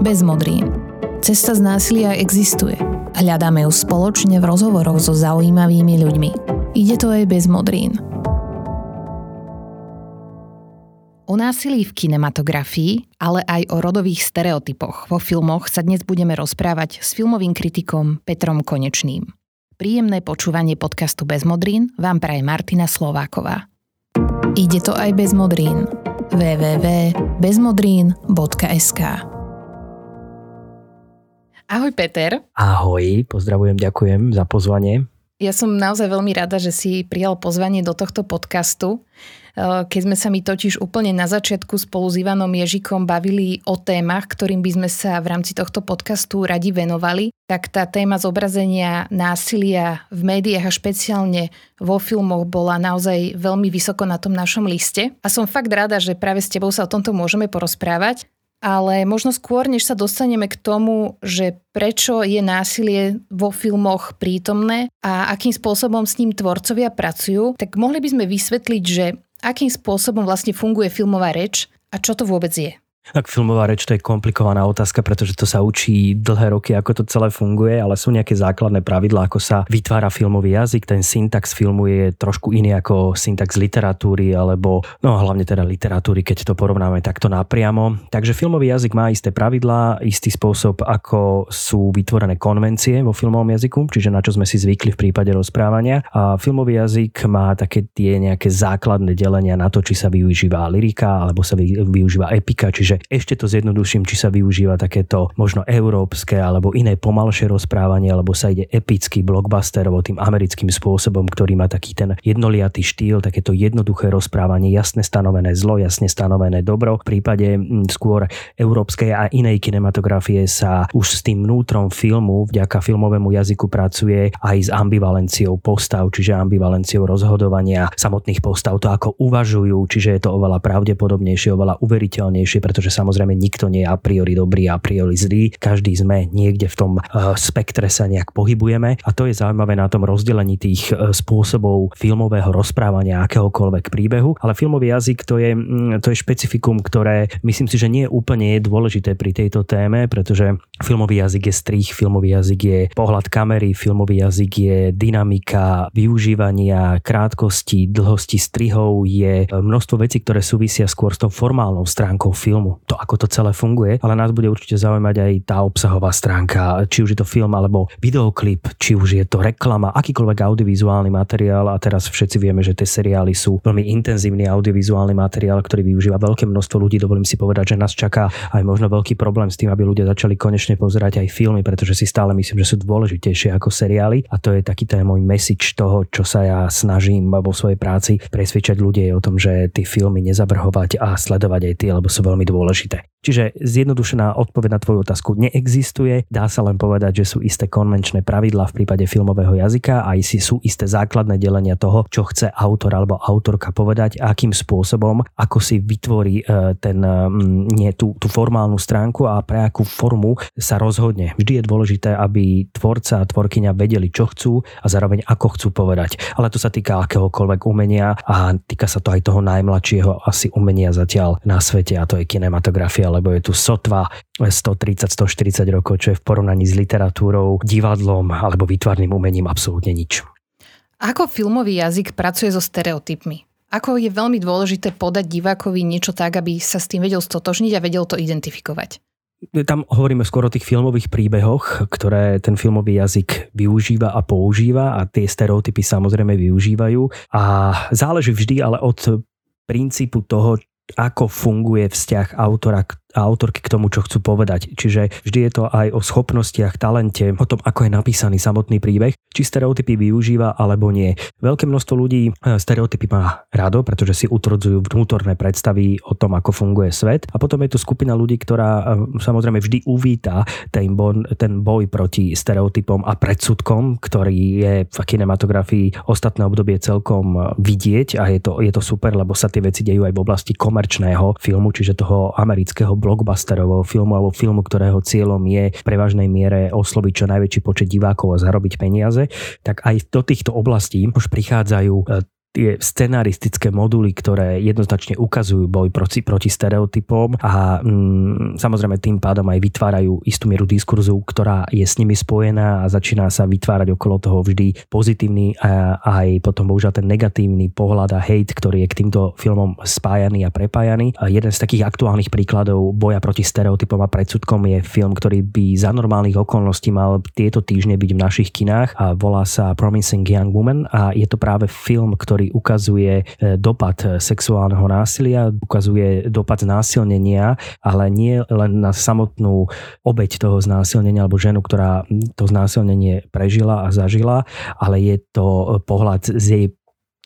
bez modrín. Cesta z násilia existuje hľadáme ju spoločne v rozhovoroch so zaujímavými ľuďmi. Ide to aj bez modrín. O násilí v kinematografii, ale aj o rodových stereotypoch vo filmoch sa dnes budeme rozprávať s filmovým kritikom Petrom Konečným. Príjemné počúvanie podcastu Bez modrín vám praje Martina Slováková. Ide to aj bez modrín. www.bezmodrín.sk Ahoj Peter. Ahoj, pozdravujem, ďakujem za pozvanie. Ja som naozaj veľmi rada, že si prijal pozvanie do tohto podcastu. Eh, keď sme sa mi totiž úplne na začiatku spolu s Ivanom Ježikom bavili o témach, ktorým by sme sa v rámci tohto podcastu radi venovali, tak tá téma zobrazenia násilia v médiách a špeciálne vo filmoch bola naozaj veľmi vysoko na tom našom liste. A som fakt rada, že práve s tebou sa o tomto môžeme porozprávať. Ale možno skôr, než sa dostaneme k tomu, že prečo je násilie vo filmoch prítomné a akým spôsobom s ním tvorcovia pracujú, tak mohli by sme vysvetliť, že akým spôsobom vlastne funguje filmová reč a čo to vôbec je. Tak filmová reč to je komplikovaná otázka, pretože to sa učí dlhé roky, ako to celé funguje, ale sú nejaké základné pravidlá, ako sa vytvára filmový jazyk. Ten syntax filmu je trošku iný ako syntax literatúry, alebo no hlavne teda literatúry, keď to porovnáme takto napriamo. Takže filmový jazyk má isté pravidlá, istý spôsob, ako sú vytvorené konvencie vo filmovom jazyku, čiže na čo sme si zvykli v prípade rozprávania. A filmový jazyk má také tie nejaké základné delenia na to, či sa využíva lyrika alebo sa využíva epika, čiže ešte to zjednoduším, či sa využíva takéto možno európske alebo iné pomalšie rozprávanie, alebo sa ide epický blockbusterovo tým americkým spôsobom, ktorý má taký ten jednoliatý štýl, takéto jednoduché rozprávanie, jasne stanovené zlo, jasne stanovené dobro. V prípade mm, skôr európskej a inej kinematografie sa už s tým vnútrom filmu vďaka filmovému jazyku pracuje aj s ambivalenciou postav, čiže ambivalenciou rozhodovania samotných postav, to ako uvažujú, čiže je to oveľa pravdepodobnejšie, oveľa uveriteľnejšie, pretože pretože samozrejme nikto nie je a priori dobrý a priori zlý. Každý sme niekde v tom uh, spektre sa nejak pohybujeme. A to je zaujímavé na tom rozdelení tých uh, spôsobov filmového rozprávania akéhokoľvek príbehu, ale filmový jazyk to je, mm, to je špecifikum, ktoré myslím si, že nie úplne je dôležité pri tejto téme, pretože filmový jazyk je strich, filmový jazyk je pohľad kamery, filmový jazyk je dynamika využívania krátkosti, dlhosti strihov, je množstvo vecí, ktoré súvisia skôr s tou formálnou stránkou filmu to, ako to celé funguje, ale nás bude určite zaujímať aj tá obsahová stránka, či už je to film alebo videoklip, či už je to reklama, akýkoľvek audiovizuálny materiál a teraz všetci vieme, že tie seriály sú veľmi intenzívny audiovizuálny materiál, ktorý využíva veľké množstvo ľudí. Dovolím si povedať, že nás čaká aj možno veľký problém s tým, aby ľudia začali konečne pozerať aj filmy, pretože si stále myslím, že sú dôležitejšie ako seriály a to je taký ten môj message toho, čo sa ja snažím vo svojej práci presvedčať ľudí o tom, že tie filmy nezavrhovať a sledovať aj tie, lebo sú veľmi dôležité dôležité. Čiže zjednodušená odpoveď na tvoju otázku neexistuje. Dá sa len povedať, že sú isté konvenčné pravidlá v prípade filmového jazyka a si sú isté základné delenia toho, čo chce autor alebo autorka povedať, akým spôsobom, ako si vytvorí e, ten, nie, tú, tú formálnu stránku a pre akú formu sa rozhodne. Vždy je dôležité, aby tvorca a tvorkyňa vedeli, čo chcú a zároveň ako chcú povedať. Ale to sa týka akéhokoľvek umenia a týka sa to aj toho najmladšieho asi umenia zatiaľ na svete a to je kinematografia lebo je tu sotva 130-140 rokov, čo je v porovnaní s literatúrou, divadlom alebo výtvarným umením absolútne nič. Ako filmový jazyk pracuje so stereotypmi? Ako je veľmi dôležité podať divákovi niečo tak, aby sa s tým vedel stotožniť a vedel to identifikovať? Tam hovoríme skôr o tých filmových príbehoch, ktoré ten filmový jazyk využíva a používa a tie stereotypy samozrejme využívajú. A záleží vždy ale od princípu toho, ako funguje vzťah autora k a autorky k tomu, čo chcú povedať. Čiže vždy je to aj o schopnostiach, talente, o tom, ako je napísaný samotný príbeh, či stereotypy využíva alebo nie. Veľké množstvo ľudí e, stereotypy má rado, pretože si utvrdzujú vnútorné predstavy o tom, ako funguje svet. A potom je tu skupina ľudí, ktorá e, samozrejme vždy uvíta ten, boj, ten boj proti stereotypom a predsudkom, ktorý je v kinematografii ostatné obdobie celkom e, vidieť a je to, je to super, lebo sa tie veci dejú aj v oblasti komerčného filmu, čiže toho amerického blockbusterového filmu alebo filmu, ktorého cieľom je v prevažnej miere osloviť čo najväčší počet divákov a zarobiť peniaze, tak aj do týchto oblastí už prichádzajú e, tie scenaristické moduly, ktoré jednoznačne ukazujú boj proti, proti stereotypom a mm, samozrejme tým pádom aj vytvárajú istú mieru diskurzu, ktorá je s nimi spojená a začína sa vytvárať okolo toho vždy pozitívny a aj potom bohužiaľ ten negatívny pohľad a hate, ktorý je k týmto filmom spájaný a prepájaný. A jeden z takých aktuálnych príkladov boja proti stereotypom a predsudkom je film, ktorý by za normálnych okolností mal tieto týždne byť v našich kinách a volá sa Promising Young Woman a je to práve film, ktorý ukazuje e, dopad sexuálneho násilia, ukazuje dopad znásilnenia, ale nie len na samotnú obeď toho znásilnenia alebo ženu, ktorá to znásilnenie prežila a zažila, ale je to pohľad z jej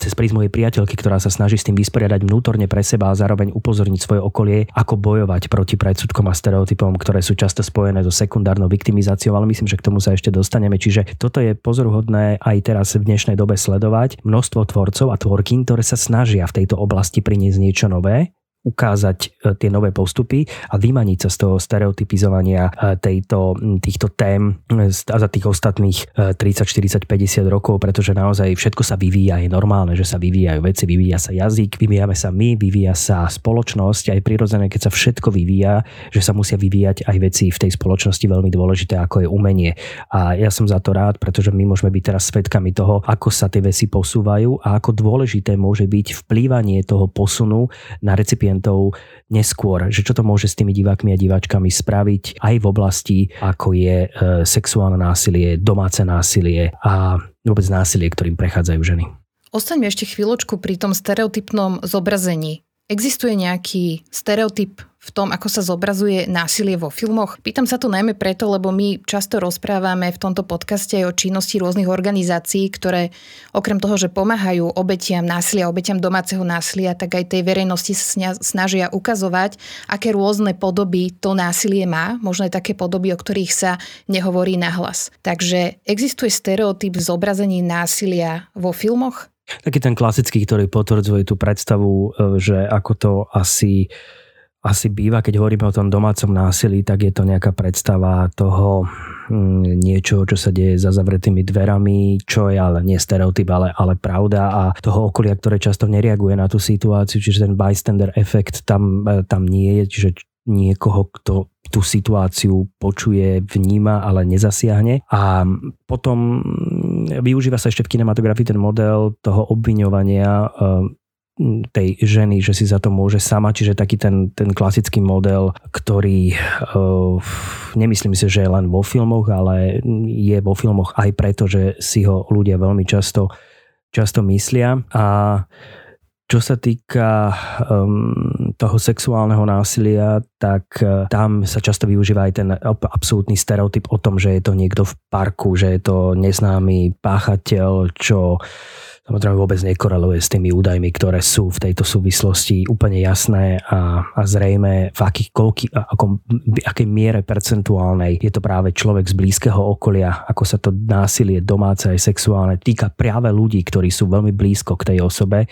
cez prízmu jej priateľky, ktorá sa snaží s tým vysporiadať vnútorne pre seba a zároveň upozorniť svoje okolie, ako bojovať proti predsudkom a stereotypom, ktoré sú často spojené so sekundárnou viktimizáciou, ale myslím, že k tomu sa ešte dostaneme. Čiže toto je pozoruhodné aj teraz v dnešnej dobe sledovať množstvo tvorcov a tvorky, ktoré sa snažia v tejto oblasti priniesť niečo nové ukázať e, tie nové postupy a vymaniť sa z toho stereotypizovania e, tejto, týchto tém e, za tých ostatných 30, 40, 50 rokov, pretože naozaj všetko sa vyvíja, je normálne, že sa vyvíjajú veci, vyvíja sa jazyk, vyvíjame sa my, vyvíja sa spoločnosť, aj prirodzené, keď sa všetko vyvíja, že sa musia vyvíjať aj veci v tej spoločnosti veľmi dôležité, ako je umenie. A ja som za to rád, pretože my môžeme byť teraz svetkami toho, ako sa tie veci posúvajú a ako dôležité môže byť vplývanie toho posunu na recipient klientov neskôr, že čo to môže s tými divákmi a diváčkami spraviť aj v oblasti, ako je e, sexuálne násilie, domáce násilie a vôbec násilie, ktorým prechádzajú ženy. Ostaňme ešte chvíľočku pri tom stereotypnom zobrazení. Existuje nejaký stereotyp v tom, ako sa zobrazuje násilie vo filmoch? Pýtam sa to najmä preto, lebo my často rozprávame v tomto podcaste o činnosti rôznych organizácií, ktoré okrem toho, že pomáhajú obetiam násilia, obetiam domáceho násilia, tak aj tej verejnosti sa snažia ukazovať, aké rôzne podoby to násilie má, možno aj také podoby, o ktorých sa nehovorí nahlas. Takže existuje stereotyp zobrazení násilia vo filmoch? Taký ten klasický, ktorý potvrdzuje tú predstavu, e, že ako to asi asi býva, keď hovoríme o tom domácom násilí, tak je to nejaká predstava toho mm, niečo, čo sa deje za zavretými dverami, čo je ale nie stereotyp, ale, ale pravda a toho okolia, ktoré často nereaguje na tú situáciu, čiže ten bystander efekt tam, e, tam nie je, čiže niekoho, kto tú situáciu počuje, vníma, ale nezasiahne. A potom mm, využíva sa ešte v kinematografii ten model toho obviňovania e, tej ženy, že si za to môže sama, čiže taký ten, ten klasický model, ktorý uh, nemyslím si, že je len vo filmoch, ale je vo filmoch aj preto, že si ho ľudia veľmi často, často myslia. A čo sa týka um, toho sexuálneho násilia, tak uh, tam sa často využíva aj ten absolútny stereotyp o tom, že je to niekto v parku, že je to neznámy páchateľ, čo samozrejme vôbec nekoreluje s tými údajmi, ktoré sú v tejto súvislosti úplne jasné a, a zrejme v akých, koľky, ako, akej miere percentuálnej je to práve človek z blízkeho okolia, ako sa to násilie domáce aj sexuálne týka práve ľudí, ktorí sú veľmi blízko k tej osobe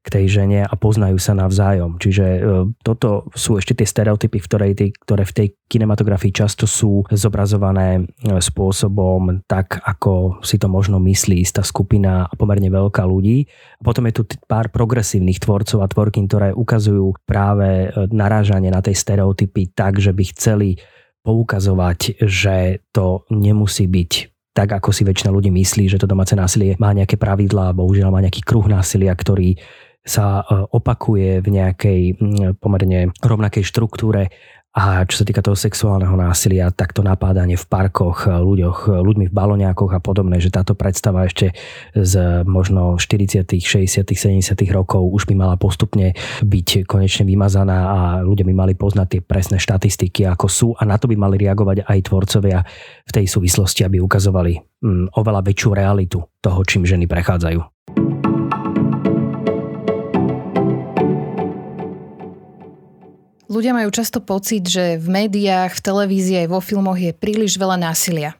k tej žene a poznajú sa navzájom. Čiže e, toto sú ešte tie stereotypy, ktoré, ktoré v tej kinematografii často sú zobrazované e, spôsobom tak, ako si to možno myslí istá skupina a pomerne veľká ľudí. Potom je tu pár progresívnych tvorcov a tvorky, ktoré ukazujú práve e, narážanie na tej stereotypy tak, že by chceli poukazovať, že to nemusí byť tak, ako si väčšina ľudí myslí, že to domáce násilie má nejaké pravidlá, bohužiaľ má nejaký kruh násilia, ktorý sa e, opakuje v nejakej pomerne rovnakej štruktúre a čo sa týka toho sexuálneho násilia, tak to napádanie v parkoch, e, ľuďoch, e, ľuďmi v baloniákoch a podobné, že táto predstava ešte z možno 40., 60., 70. rokov už by mala postupne byť konečne vymazaná a ľudia by mali poznať tie presné štatistiky, ako sú a na to by mali reagovať aj tvorcovia v tej súvislosti, aby ukazovali oveľa väčšiu realitu toho, čím ženy prechádzajú. Ľudia majú často pocit, že v médiách, v televízii aj vo filmoch je príliš veľa násilia.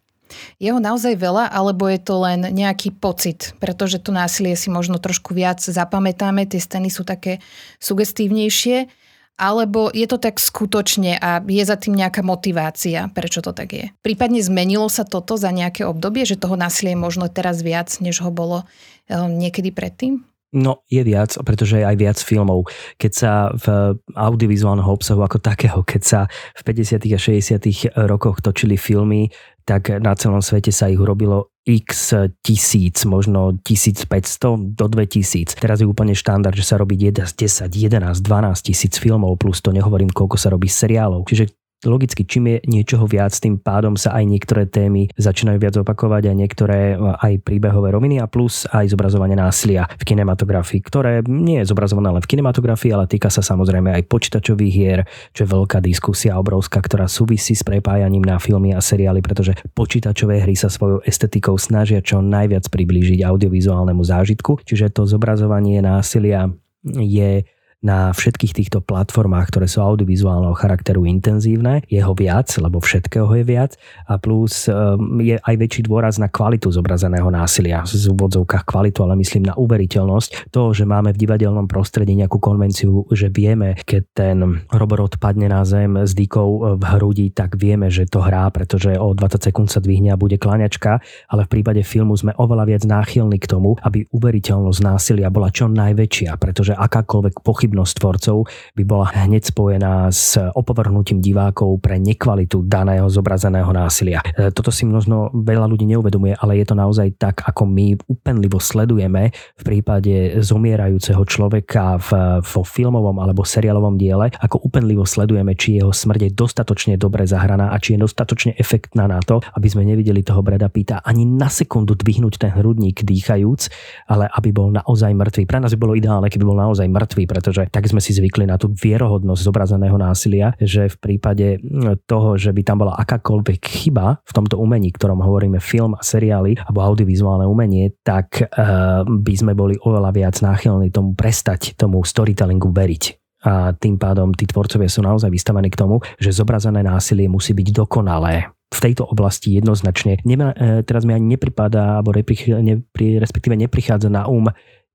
Je ho naozaj veľa, alebo je to len nejaký pocit, pretože to násilie si možno trošku viac zapamätáme, tie scény sú také sugestívnejšie, alebo je to tak skutočne a je za tým nejaká motivácia, prečo to tak je. Prípadne zmenilo sa toto za nejaké obdobie, že toho násilia je možno teraz viac, než ho bolo eh, niekedy predtým? No je viac, pretože je aj viac filmov. Keď sa v audiovizuálneho obsahu ako takého, keď sa v 50. a 60. rokoch točili filmy, tak na celom svete sa ich urobilo x tisíc, možno 1500 do 2000. Teraz je úplne štandard, že sa robí 10, 11, 12 tisíc filmov, plus to nehovorím, koľko sa robí seriálov. Čiže logicky, čím je niečoho viac, tým pádom sa aj niektoré témy začínajú viac opakovať a niektoré aj príbehové roviny a plus aj zobrazovanie násilia v kinematografii, ktoré nie je zobrazované len v kinematografii, ale týka sa samozrejme aj počítačových hier, čo je veľká diskusia obrovská, ktorá súvisí s prepájaním na filmy a seriály, pretože počítačové hry sa svojou estetikou snažia čo najviac priblížiť audiovizuálnemu zážitku, čiže to zobrazovanie násilia je na všetkých týchto platformách, ktoré sú audiovizuálneho charakteru intenzívne. Je ho viac, lebo všetkého je viac a plus um, je aj väčší dôraz na kvalitu zobrazeného násilia. V úvodzovkách kvalitu, ale myslím na uveriteľnosť. To, že máme v divadelnom prostredí nejakú konvenciu, že vieme, keď ten robot padne na zem s dýkou v hrudi, tak vieme, že to hrá, pretože o 20 sekúnd sa dvihne a bude klaňačka, ale v prípade filmu sme oveľa viac náchylní k tomu, aby uveriteľnosť násilia bola čo najväčšia, pretože akákoľvek pochyb pochybnosť tvorcov by bola hneď spojená s opovrhnutím divákov pre nekvalitu daného zobrazeného násilia. E, toto si možno veľa ľudí neuvedomuje, ale je to naozaj tak, ako my úpenlivo sledujeme v prípade zomierajúceho človeka v, vo filmovom alebo seriálovom diele, ako úpenlivo sledujeme, či jeho smrť je dostatočne dobre zahraná a či je dostatočne efektná na to, aby sme nevideli toho Breda Pita ani na sekundu dvihnúť ten hrudník dýchajúc, ale aby bol naozaj mŕtvý. Pre nás by bolo ideálne, keby bol naozaj mŕtvý, pretože že tak sme si zvykli na tú vierohodnosť zobrazeného násilia, že v prípade toho, že by tam bola akákoľvek chyba v tomto umení, ktorom hovoríme film a seriály alebo audiovizuálne umenie, tak uh, by sme boli oveľa viac náchylní tomu prestať, tomu storytellingu veriť a tým pádom tí tvorcovia sú naozaj vystavení k tomu, že zobrazené násilie musí byť dokonalé v tejto oblasti jednoznačne. Nemá, e, teraz mi ani nepripadá, alebo repri, ne, respektíve neprichádza na um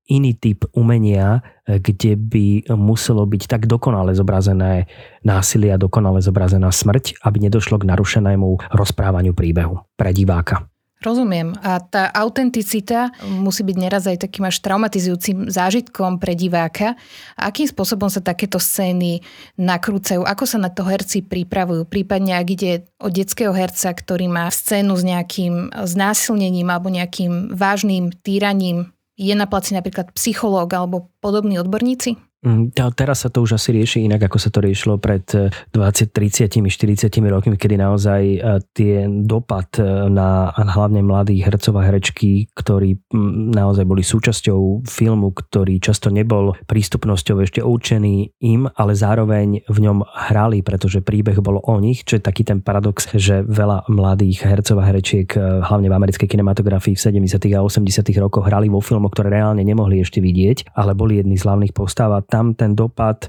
iný typ umenia, e, kde by muselo byť tak dokonale zobrazené násilie a dokonale zobrazená smrť, aby nedošlo k narušenému rozprávaniu príbehu pre diváka. Rozumiem. A tá autenticita musí byť neraz aj takým až traumatizujúcim zážitkom pre diváka. Akým spôsobom sa takéto scény nakrúcajú? Ako sa na to herci pripravujú? Prípadne ak ide o detského herca, ktorý má scénu s nejakým znásilnením alebo nejakým vážnym týraním je na placi napríklad psychológ alebo podobní odborníci? Mm, teraz sa to už asi rieši inak, ako sa to riešilo pred 20, 30, 40 rokmi, kedy naozaj e, tie dopad e, na hlavne mladých hercov a herečky, ktorí mm, naozaj boli súčasťou filmu, ktorý často nebol prístupnosťou ešte určený im, ale zároveň v ňom hrali, pretože príbeh bol o nich, čo je taký ten paradox, že veľa mladých hercov a herečiek, e, hlavne v americkej kinematografii v 70. a 80. rokoch hrali vo filmoch, ktoré reálne nemohli ešte vidieť, ale boli jedni z hlavných postav a tam ten dopad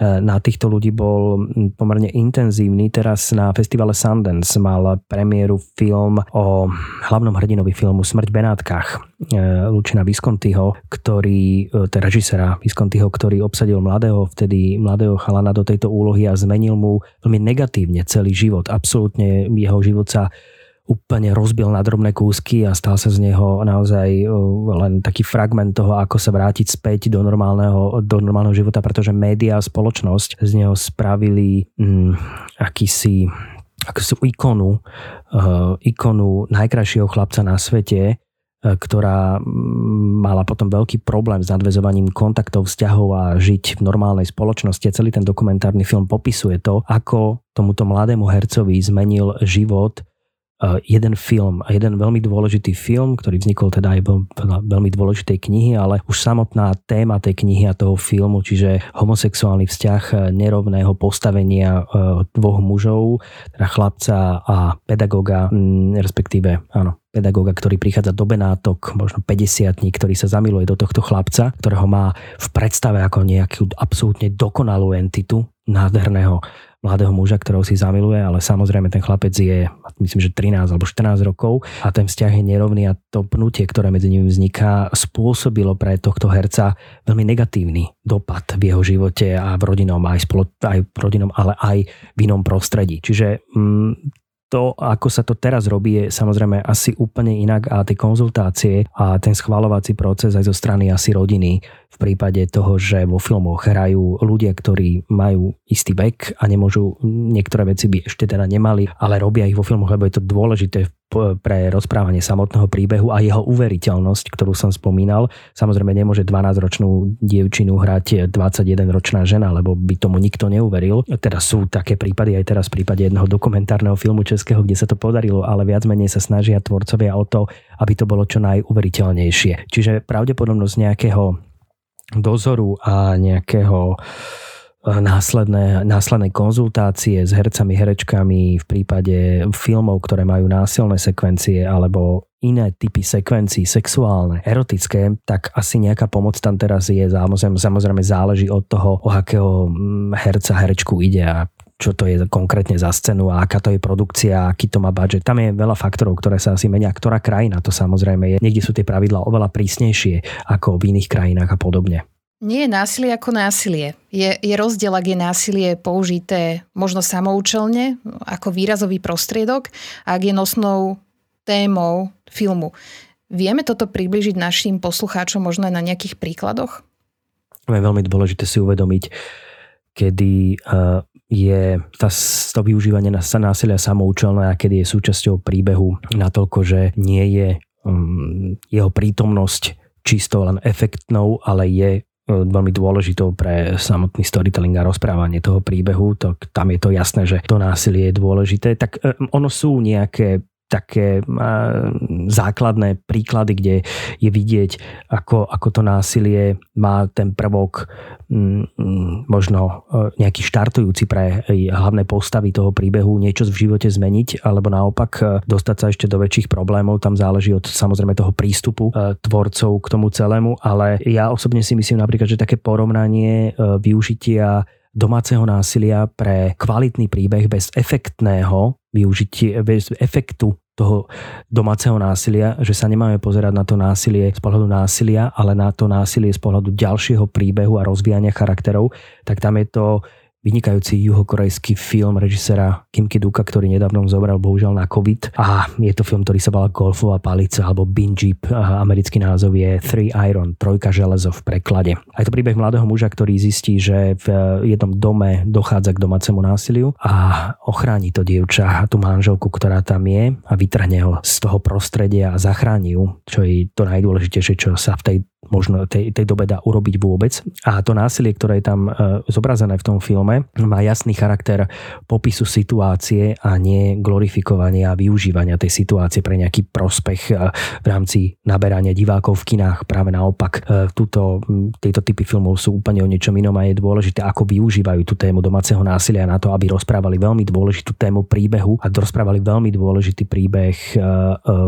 eh, na týchto ľudí bol pomerne intenzívny. Teraz na festivale Sundance mal premiéru film o hlavnom hrdinovi filmu Smrť Benátkach eh, Lučina Viscontiho, ktorý, eh, teda režisera Viscontiho, ktorý obsadil mladého, vtedy mladého chalana do tejto úlohy a zmenil mu veľmi negatívne celý život. Absolútne jeho život sa úplne rozbil na drobné kúsky a stal sa z neho naozaj len taký fragment toho, ako sa vrátiť späť do normálneho, do normálneho života, pretože média a spoločnosť z neho spravili mm, akýsi akúsi ikonu, uh, ikonu najkrajšieho chlapca na svete, ktorá mala potom veľký problém s nadvezovaním kontaktov, vzťahov a žiť v normálnej spoločnosti. Celý ten dokumentárny film popisuje to, ako tomuto mladému hercovi zmenil život jeden film, jeden veľmi dôležitý film, ktorý vznikol teda aj veľa veľmi dôležitej knihy, ale už samotná téma tej knihy a toho filmu, čiže homosexuálny vzťah eh, nerovného postavenia eh, dvoch mužov, teda chlapca a pedagoga, mm, respektíve áno, pedagóga, ktorý prichádza do Benátok, možno 50 ktorý sa zamiluje do tohto chlapca, ktorého má v predstave ako nejakú absolútne dokonalú entitu, nádherného mladého muža, ktorého si zamiluje, ale samozrejme ten chlapec je, myslím, že 13 alebo 14 rokov a ten vzťah je nerovný a to pnutie, ktoré medzi nimi vzniká, spôsobilo pre tohto herca veľmi negatívny dopad v jeho živote a v rodinom, aj, spolo, aj v rodinom, ale aj v inom prostredí. Čiže mm, to, ako sa to teraz robí, je samozrejme asi úplne inak a tie konzultácie a ten schvalovací proces aj zo strany asi rodiny v prípade toho, že vo filmoch hrajú ľudia, ktorí majú istý vek a nemôžu, niektoré veci by ešte teda nemali, ale robia ich vo filmoch, lebo je to dôležité pre rozprávanie samotného príbehu a jeho uveriteľnosť, ktorú som spomínal. Samozrejme nemôže 12-ročnú dievčinu hrať 21-ročná žena, lebo by tomu nikto neuveril. Teda sú také prípady aj teraz v prípade jedného dokumentárneho filmu českého, kde sa to podarilo, ale viac menej sa snažia tvorcovia o to, aby to bolo čo najuveriteľnejšie. Čiže pravdepodobnosť nejakého dozoru a nejakého následné, následné konzultácie s hercami, herečkami v prípade filmov, ktoré majú násilné sekvencie alebo iné typy sekvencií, sexuálne, erotické, tak asi nejaká pomoc tam teraz je. Samozrejme, samozrejme záleží od toho, o akého mm, herca, herečku ide a čo to je konkrétne za scénu a aká to je produkcia, aký to má budget. Tam je veľa faktorov, ktoré sa asi menia. Ktorá krajina to samozrejme je. Niekde sú tie pravidlá oveľa prísnejšie ako v iných krajinách a podobne. Nie je násilie ako násilie. Je, je rozdiel, ak je násilie použité možno samoučelne, ako výrazový prostriedok, ak je nosnou témou filmu. Vieme toto približiť našim poslucháčom možno aj na nejakých príkladoch? Je veľmi dôležité si uvedomiť, kedy eh, je tá, to využívanie na násilia samoučelné a kedy je súčasťou príbehu natoľko, že nie je um, jeho prítomnosť čisto len efektnou, ale je veľmi dôležitou pre samotný storytelling a rozprávanie toho príbehu, to, tam je to jasné, že to násilie je dôležité, tak e, ono sú nejaké také základné príklady, kde je vidieť, ako, ako to násilie má ten prvok možno e, nejaký štartujúci pre hlavné postavy toho príbehu niečo v živote zmeniť, alebo naopak e, dostať sa ešte do väčších problémov. Tam záleží od samozrejme toho prístupu e, tvorcov k tomu celému, ale ja osobne si myslím napríklad, že také porovnanie využitia domáceho násilia pre kvalitný príbeh bez efektného využitie, bez efektu toho domáceho násilia, že sa nemáme pozerať na to násilie z pohľadu násilia, ale na to násilie z pohľadu ďalšieho príbehu a rozvíjania charakterov, tak tam je to vynikajúci juhokorejský film režisera Kim Ki-duka, ktorý nedávno zobral bohužiaľ na COVID. A je to film, ktorý sa volá Golfová palica alebo Bin Jeep. Americký názov je Three Iron, trojka železo v preklade. A je to príbeh mladého muža, ktorý zistí, že v jednom dome dochádza k domácemu násiliu a ochráni to dievča, tú manželku, ktorá tam je a vytrhne ho z toho prostredia a zachráni ju, čo je to najdôležitejšie, čo sa v tej možno tej, tej dobe dá urobiť vôbec. A to násilie, ktoré je tam e, zobrazené v tom filme, má jasný charakter popisu situácie a nie glorifikovania a využívania tej situácie pre nejaký prospech e, v rámci naberania divákov v kinách. Práve naopak, e, túto, tieto typy filmov sú úplne o niečom inom a je dôležité, ako využívajú tú tému domáceho násilia na to, aby rozprávali veľmi dôležitú tému príbehu a rozprávali veľmi dôležitý príbeh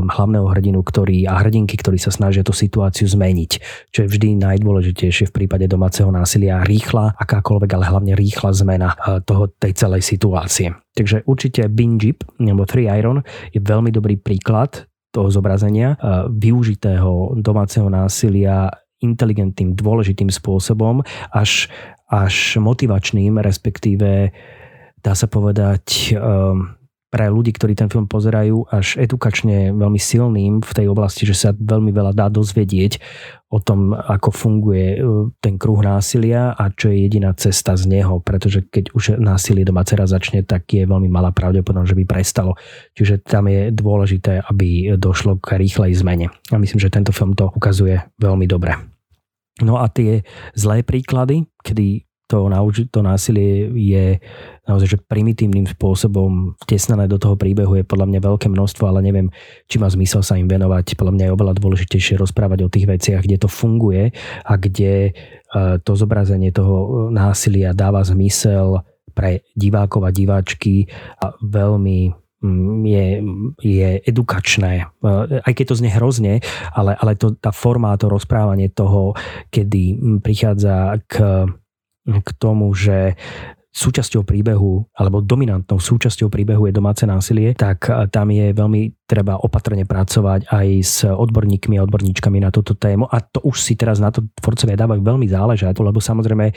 hlavného hrdinu ktorý, a hrdinky, ktorí sa snažia tú situáciu zmeniť čo je vždy najdôležitejšie v prípade domáceho násilia. Rýchla, akákoľvek, ale hlavne rýchla zmena eh, toho, tej celej situácie. Takže určite Binjip, nebo Three Iron je veľmi dobrý príklad toho zobrazenia eh, využitého domáceho násilia inteligentným, dôležitým spôsobom, až, až motivačným, respektíve dá sa povedať um, pre ľudí, ktorí ten film pozerajú, až edukačne veľmi silným v tej oblasti, že sa veľmi veľa dá dozvedieť o tom, ako funguje e, ten kruh násilia a čo je jediná cesta z neho, pretože keď už násilie doma dcera začne, tak je veľmi malá pravdepodobnosť, že by prestalo. Čiže tam je dôležité, aby došlo k rýchlej zmene. A myslím, že tento film to ukazuje veľmi dobre. No a tie zlé príklady, kedy to, to násilie je naozaj že primitívnym spôsobom vtesnané do toho príbehu je podľa mňa veľké množstvo, ale neviem, či má zmysel sa im venovať. Podľa mňa je oveľa dôležitejšie rozprávať o tých veciach, kde to funguje a kde e, to zobrazenie toho násilia dáva zmysel pre divákov a diváčky a veľmi mm, je, je edukačné. E, aj keď to znie hrozne, ale, ale to, tá forma, to rozprávanie toho, kedy prichádza k k tomu, že súčasťou príbehu alebo dominantnou súčasťou príbehu je domáce násilie, tak tam je veľmi treba opatrne pracovať aj s odborníkmi a odborníčkami na túto tému. A to už si teraz na to tvorcovia dávajú veľmi záležať, lebo samozrejme e,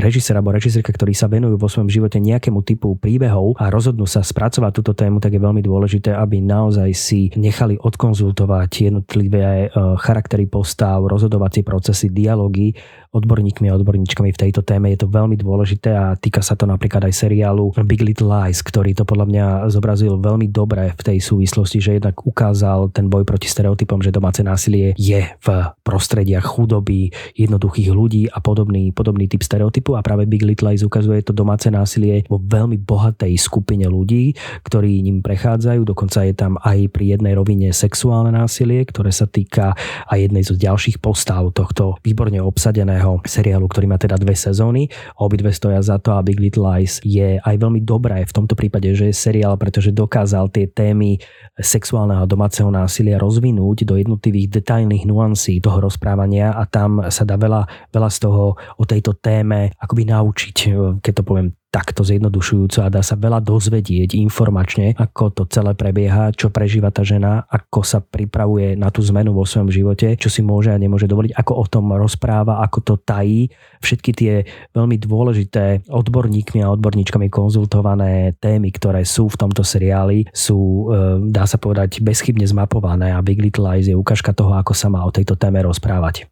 režisér alebo režisérka, ktorí sa venujú vo svojom živote nejakému typu príbehov a rozhodnú sa spracovať túto tému, tak je veľmi dôležité, aby naozaj si nechali odkonzultovať jednotlivé e, charaktery postav, rozhodovacie procesy, dialógy odborníkmi a odborníčkami v tejto téme. Je to veľmi dôležité a týka sa to napríklad aj seriálu Big Little Lies, ktorý to podľa mňa zobrazil veľmi dobre v tej súvislosti, že jednak ukázal ten boj proti stereotypom, že domáce násilie je v prostrediach chudoby, jednoduchých ľudí a podobný, podobný typ stereotypu a práve Big Little Lies ukazuje to domáce násilie vo veľmi bohatej skupine ľudí, ktorí ním prechádzajú. Dokonca je tam aj pri jednej rovine sexuálne násilie, ktoré sa týka aj jednej zo ďalších postav tohto výborne obsadeného populárneho seriálu, ktorý má teda dve sezóny. Obidve stoja za to a Big Little Lies je aj veľmi dobré v tomto prípade, že je seriál, pretože dokázal tie témy sexuálneho a domáceho násilia rozvinúť do jednotlivých detailných nuancí toho rozprávania a tam sa dá veľa, veľa z toho o tejto téme akoby naučiť, keď to poviem takto zjednodušujúco a dá sa veľa dozvedieť informačne, ako to celé prebieha, čo prežíva tá žena, ako sa pripravuje na tú zmenu vo svojom živote, čo si môže a nemôže dovoliť, ako o tom rozpráva, ako to tají. Všetky tie veľmi dôležité odborníkmi a odborníčkami konzultované témy, ktoré sú v tomto seriáli, sú, e, dá sa povedať, bezchybne zmapované a Big Little Lies je ukážka toho, ako sa má o tejto téme rozprávať.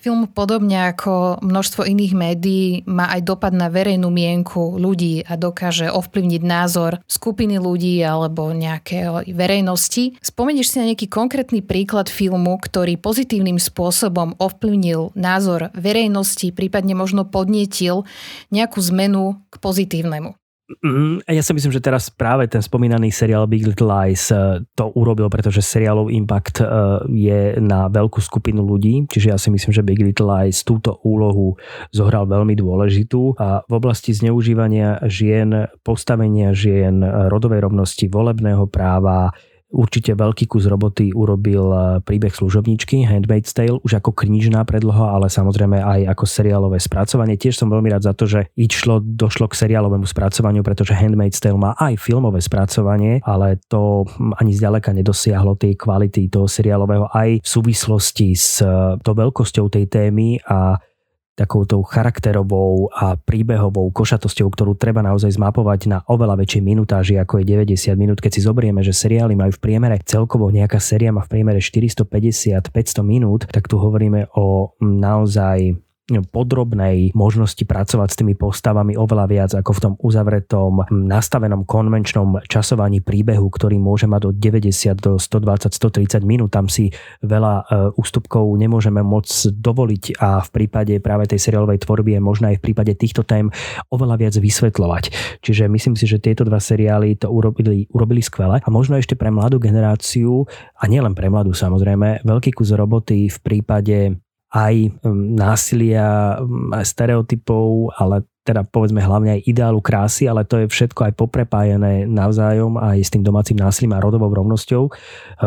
Film podobne ako množstvo iných médií má aj dopad na verejnú mienku ľudí a dokáže ovplyvniť názor skupiny ľudí alebo nejaké verejnosti. Spomenieš si na nejaký konkrétny príklad filmu, ktorý pozitívnym spôsobom ovplyvnil názor verejnosti, prípadne možno podnietil nejakú zmenu k pozitívnemu? Mm, ja si myslím, že teraz práve ten spomínaný seriál Big Little Lies eh, to urobil, pretože seriálov impact eh, je na veľkú skupinu ľudí, čiže ja si myslím, že Big Little Lies túto úlohu zohral veľmi dôležitú. A v oblasti zneužívania žien, postavenia žien, rodovej rovnosti, volebného práva, Určite veľký kus roboty urobil eh, príbeh služobničky Handmaid's Tale už ako knižná predloha, ale samozrejme aj ako seriálové spracovanie. Tiež som veľmi rád za to, že išlo, došlo k seriálovému spracovaniu, pretože Handmaid's Tale má aj filmové spracovanie, ale to hm, ani zďaleka nedosiahlo tej kvality toho seriálového aj v súvislosti s eh, tou veľkosťou tej témy a takouto charakterovou a príbehovou košatosťou, ktorú treba naozaj zmapovať na oveľa väčšej minutáži, ako je 90 minút. Keď si zoberieme, že seriály majú v priemere celkovo nejaká séria má v priemere 450-500 minút, tak tu hovoríme o naozaj podrobnej možnosti pracovať s tými postavami oveľa viac ako v tom uzavretom, nastavenom konvenčnom časovaní príbehu, ktorý môže mať od 90 do 120, 130 minút. Tam si veľa e, ústupkov nemôžeme môcť dovoliť a v prípade práve tej seriálovej tvorby je možné aj v prípade týchto tém oveľa viac vysvetľovať. Čiže myslím si, že tieto dva seriály to urobili, urobili skvele a možno ešte pre mladú generáciu a nielen pre mladú samozrejme, veľký kus roboty v prípade aj násilia, aj stereotypov, ale teda povedzme hlavne aj ideálu krásy, ale to je všetko aj poprepájené navzájom aj s tým domácim násilím a rodovou rovnosťou, e,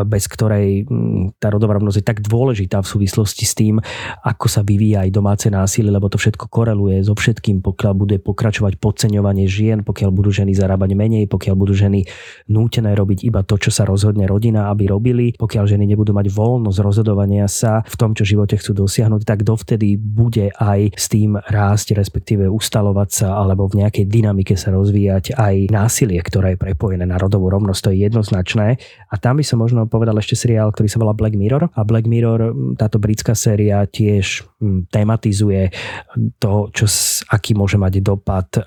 bez ktorej mm, tá rodová rovnosť je tak dôležitá v súvislosti s tým, ako sa vyvíja aj domáce násilie, lebo to všetko koreluje so všetkým, pokiaľ bude pokračovať podceňovanie žien, pokiaľ budú ženy zarábať menej, pokiaľ budú ženy nútené robiť iba to, čo sa rozhodne rodina, aby robili, pokiaľ ženy nebudú mať voľnosť rozhodovania sa v tom, čo živote chcú dosiahnuť, tak dovtedy bude aj s tým rásť, respektíve ustále inštalovať sa alebo v nejakej dynamike sa rozvíjať aj násilie, ktoré je prepojené na rodovú rovnosť, to je jednoznačné. A tam by som možno povedal ešte seriál, ktorý sa volá Black Mirror. A Black Mirror, táto britská séria tiež tematizuje to, čo, aký môže mať dopad e,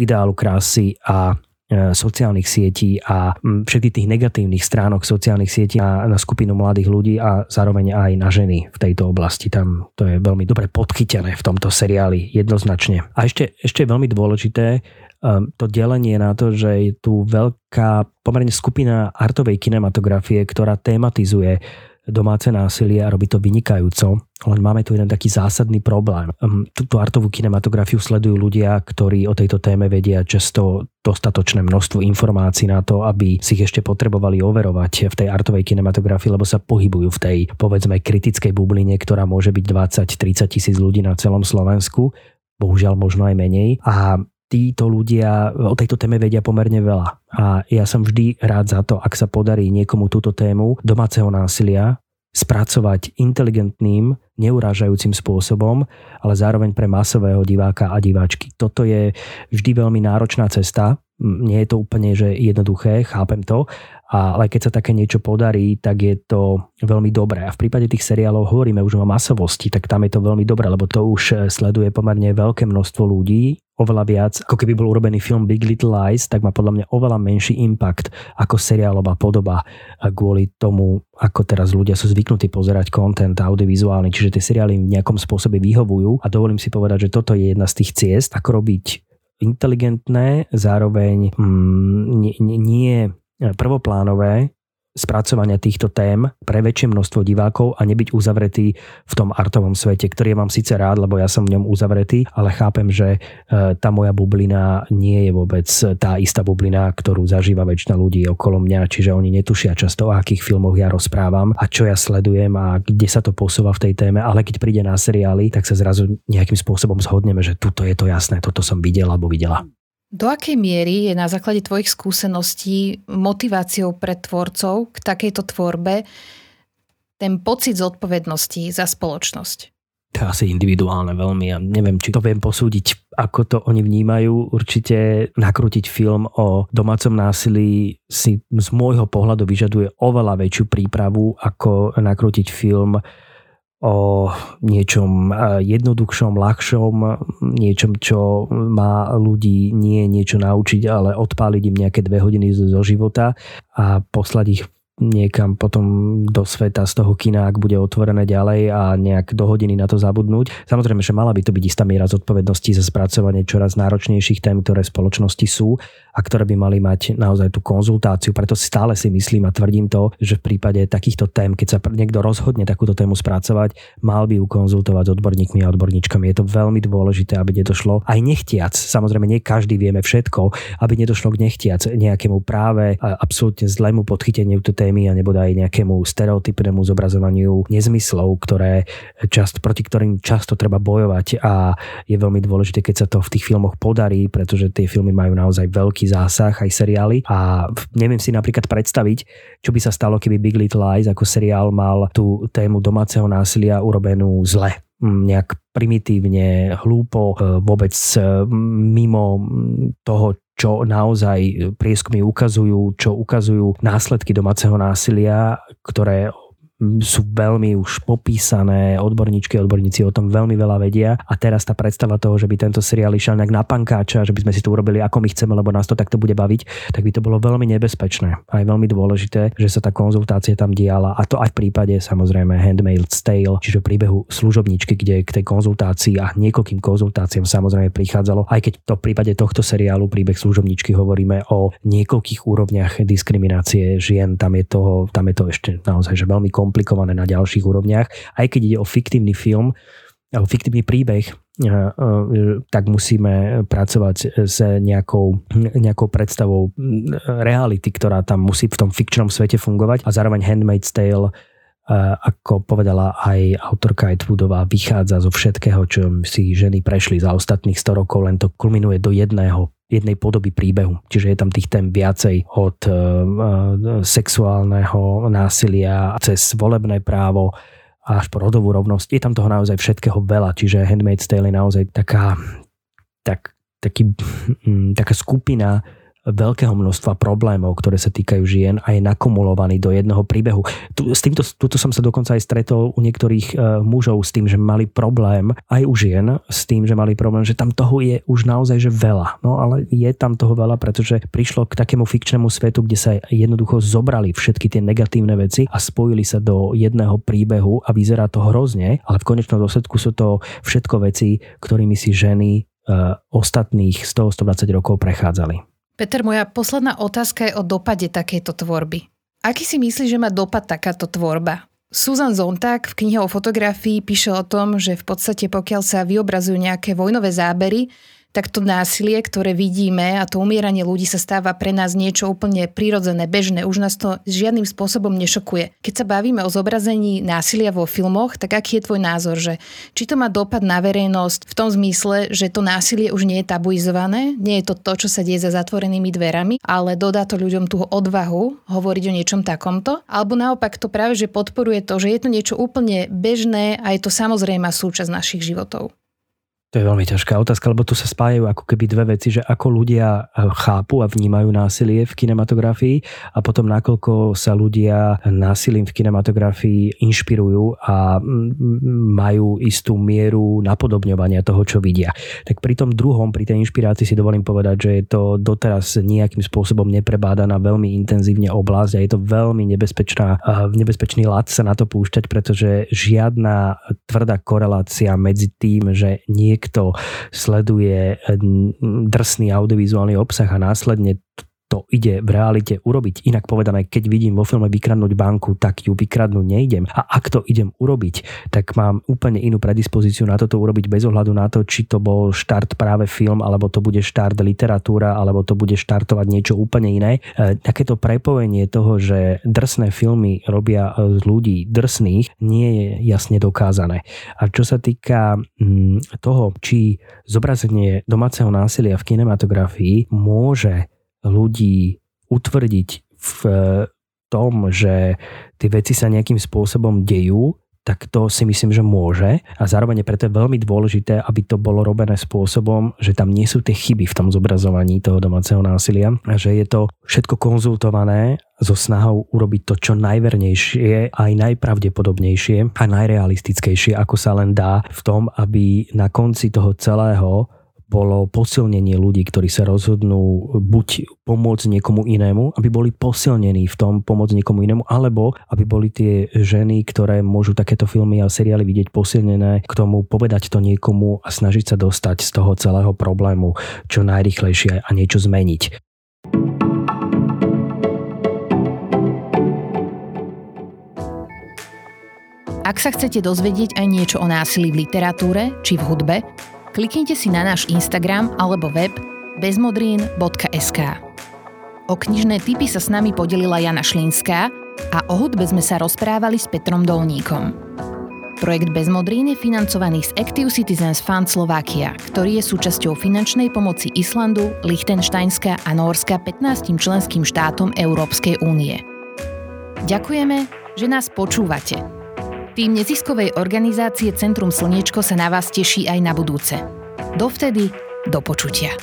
ideálu krásy a sociálnych sietí a všetkých tých negatívnych stránok sociálnych sietí na, na skupinu mladých ľudí a zároveň aj na ženy v tejto oblasti. Tam to je veľmi dobre podchytené v tomto seriáli jednoznačne. A ešte, ešte veľmi dôležité um, to delenie na to, že je tu veľká pomerne skupina artovej kinematografie, ktorá tematizuje domáce násilie a robí to vynikajúco. Len máme tu jeden taký zásadný problém. Ehm, túto artovú kinematografiu sledujú ľudia, ktorí o tejto téme vedia často dostatočné množstvo informácií na to, aby si ich ešte potrebovali overovať v tej artovej kinematografii, lebo sa pohybujú v tej, povedzme, kritickej bubline, ktorá môže byť 20-30 tisíc ľudí na celom Slovensku bohužiaľ možno aj menej. A títo ľudia o tejto téme vedia pomerne veľa. A ja som vždy rád za to, ak sa podarí niekomu túto tému domáceho násilia spracovať inteligentným, neurážajúcim spôsobom, ale zároveň pre masového diváka a diváčky. Toto je vždy veľmi náročná cesta. Nie je to úplne že jednoduché, chápem to, ale keď sa také niečo podarí, tak je to veľmi dobré. A v prípade tých seriálov hovoríme už o masovosti, tak tam je to veľmi dobré, lebo to už sleduje pomerne veľké množstvo ľudí, oveľa viac, ako keby bol urobený film Big Little Lies, tak má podľa mňa oveľa menší impact ako seriálová podoba. Kvôli tomu, ako teraz ľudia sú zvyknutí pozerať content audiovizuálny, čiže tie seriály v nejakom spôsobe vyhovujú. A dovolím si povedať, že toto je jedna z tých ciest, ako robiť inteligentné, zároveň mm, nie, nie prvoplánové spracovania týchto tém pre väčšie množstvo divákov a nebyť uzavretý v tom artovom svete, ktorý mám síce rád, lebo ja som v ňom uzavretý, ale chápem, že e, tá moja bublina nie je vôbec tá istá bublina, ktorú zažíva väčšina ľudí okolo mňa, čiže oni netušia často, o akých filmoch ja rozprávam a čo ja sledujem a kde sa to posúva v tej téme, ale keď príde na seriály, tak sa zrazu nejakým spôsobom zhodneme, že tuto je to jasné, toto som videl alebo videla. Do akej miery je na základe tvojich skúseností motiváciou pre tvorcov k takejto tvorbe ten pocit zodpovednosti za spoločnosť? To je asi individuálne veľmi. Ja neviem, či to viem posúdiť, ako to oni vnímajú. Určite nakrútiť film o domácom násilí si z môjho pohľadu vyžaduje oveľa väčšiu prípravu, ako nakrútiť film o niečom jednoduchšom, ľahšom, niečom, čo má ľudí nie niečo naučiť, ale odpáliť im nejaké dve hodiny zo života a poslať ich niekam potom do sveta z toho kina, ak bude otvorené ďalej a nejak do hodiny na to zabudnúť. Samozrejme, že mala by to byť istá miera zodpovednosti za spracovanie čoraz náročnejších tém, ktoré spoločnosti sú a ktoré by mali mať naozaj tú konzultáciu. Preto stále si myslím a tvrdím to, že v prípade takýchto tém, keď sa niekto rozhodne takúto tému spracovať, mal by ju konzultovať s odborníkmi a odborníčkami. Je to veľmi dôležité, aby nedošlo aj nechtiac. Samozrejme, nie každý vieme všetko, aby nedošlo k nechtiac nejakému práve absolútne zlému podchyteniu tej témy a nebodaj nejakému stereotypnému zobrazovaniu nezmyslov, ktoré čast, proti ktorým často treba bojovať a je veľmi dôležité, keď sa to v tých filmoch podarí, pretože tie filmy majú naozaj veľký zásah, aj seriály. A neviem si napríklad predstaviť, čo by sa stalo, keby Big Little Lies ako seriál mal tú tému domáceho násilia urobenú zle. Nejak primitívne, hlúpo, e, vôbec e, mimo toho, čo naozaj prieskumy ukazujú, čo ukazujú následky domáceho násilia, ktoré sú veľmi už popísané, odborníčky, odborníci o tom veľmi veľa vedia a teraz tá predstava toho, že by tento seriál išiel nejak na pankáča, že by sme si to urobili ako my chceme, lebo nás to takto bude baviť, tak by to bolo veľmi nebezpečné. A je veľmi dôležité, že sa tá konzultácia tam diala a to aj v prípade samozrejme Handmaid's Tale, čiže príbehu služobničky, kde k tej konzultácii a niekoľkým konzultáciám samozrejme prichádzalo, aj keď to v prípade tohto seriálu príbeh služobničky hovoríme o niekoľkých úrovniach diskriminácie žien, tam je, toho, tam je to ešte naozaj že veľmi kom komplikované na ďalších úrovniach. Aj keď ide o fiktívny film, alebo fiktívny príbeh, eh, eh, tak musíme pracovať s nejakou, nejakou predstavou reality, ktorá tam musí v tom fikčnom svete fungovať a zároveň Handmaid's Tale eh, ako povedala aj autorka Edwoodová, vychádza zo všetkého, čo si ženy prešli za ostatných 100 rokov, len to kulminuje do jedného jednej podoby príbehu. Čiže je tam tých tém viacej od uh, sexuálneho násilia cez volebné právo až po rodovú rovnosť. Je tam toho naozaj všetkého veľa, čiže Handmaid's Tale je naozaj taká, tak, taký, mm, taká skupina veľkého množstva problémov, ktoré sa týkajú žien a je nakumulovaný do jedného príbehu. Tu, s týmto, tuto som sa dokonca aj stretol u niektorých uh, mužov s tým, že mali problém, aj u žien s tým, že mali problém, že tam toho je už naozaj že veľa. No ale je tam toho veľa, pretože prišlo k takému fikčnému svetu, kde sa jednoducho zobrali všetky tie negatívne veci a spojili sa do jedného príbehu a vyzerá to hrozne, ale v konečnom dôsledku sú to všetko veci, ktorými si ženy uh, ostatných 100-120 rokov prechádzali. Peter, moja posledná otázka je o dopade takejto tvorby. Aký si myslíš, že má dopad takáto tvorba? Susan Zontag v knihe o fotografii píše o tom, že v podstate pokiaľ sa vyobrazujú nejaké vojnové zábery, tak to násilie, ktoré vidíme a to umieranie ľudí sa stáva pre nás niečo úplne prirodzené, bežné. Už nás to žiadnym spôsobom nešokuje. Keď sa bavíme o zobrazení násilia vo filmoch, tak aký je tvoj názor, že či to má dopad na verejnosť v tom zmysle, že to násilie už nie je tabuizované, nie je to to, čo sa deje za zatvorenými dverami, ale dodá to ľuďom tú odvahu hovoriť o niečom takomto, alebo naopak to práve, že podporuje to, že je to niečo úplne bežné a je to samozrejme súčasť našich životov. To je veľmi ťažká otázka, lebo tu sa spájajú ako keby dve veci, že ako ľudia eh, chápu a vnímajú násilie v kinematografii a potom nakoľko sa ľudia násilím v kinematografii inšpirujú a majú istú mieru napodobňovania toho, čo vidia. Tak pri tom druhom, pri tej inšpirácii si dovolím povedať, že je to doteraz nejakým spôsobom neprebádaná veľmi intenzívne oblasť a je to veľmi nebezpečná, eh, nebezpečný lad sa na to púšťať, pretože žiadna tvrdá korelácia medzi tým, že nie niekto sleduje drsný audiovizuálny obsah a následne to ide v realite urobiť. Inak povedané, keď vidím vo filme vykradnúť banku, tak ju vykradnúť nejdem. A ak to idem urobiť, tak mám úplne inú predispozíciu na toto urobiť bez ohľadu na to, či to bol štart práve film, alebo to bude štart literatúra, alebo to bude štartovať niečo úplne iné. E, takéto prepojenie toho, že drsné filmy robia z ľudí drsných, nie je jasne dokázané. A čo sa týka mm, toho, či zobrazenie domáceho násilia v kinematografii môže ľudí utvrdiť v tom, že tie veci sa nejakým spôsobom dejú, tak to si myslím, že môže. A zároveň preto je veľmi dôležité, aby to bolo robené spôsobom, že tam nie sú tie chyby v tom zobrazovaní toho domáceho násilia a že je to všetko konzultované so snahou urobiť to čo najvernejšie, aj najpravdepodobnejšie a najrealistickejšie, ako sa len dá v tom, aby na konci toho celého bolo posilnenie ľudí, ktorí sa rozhodnú buď pomôcť niekomu inému, aby boli posilnení v tom pomôcť niekomu inému, alebo aby boli tie ženy, ktoré môžu takéto filmy a seriály vidieť posilnené k tomu povedať to niekomu a snažiť sa dostať z toho celého problému čo najrychlejšie a niečo zmeniť. Ak sa chcete dozvedieť aj niečo o násilí v literatúre či v hudbe, kliknite si na náš Instagram alebo web bezmodrín.sk. O knižné typy sa s nami podelila Jana Šlínská a o hudbe sme sa rozprávali s Petrom Dolníkom. Projekt Bezmodrín je financovaný z Active Citizens Fund Slovakia, ktorý je súčasťou finančnej pomoci Islandu, Liechtensteinska a Norska 15 členským štátom Európskej únie. Ďakujeme, že nás počúvate. Tým neziskovej organizácie Centrum Slniečko sa na vás teší aj na budúce. Dovtedy, do počutia.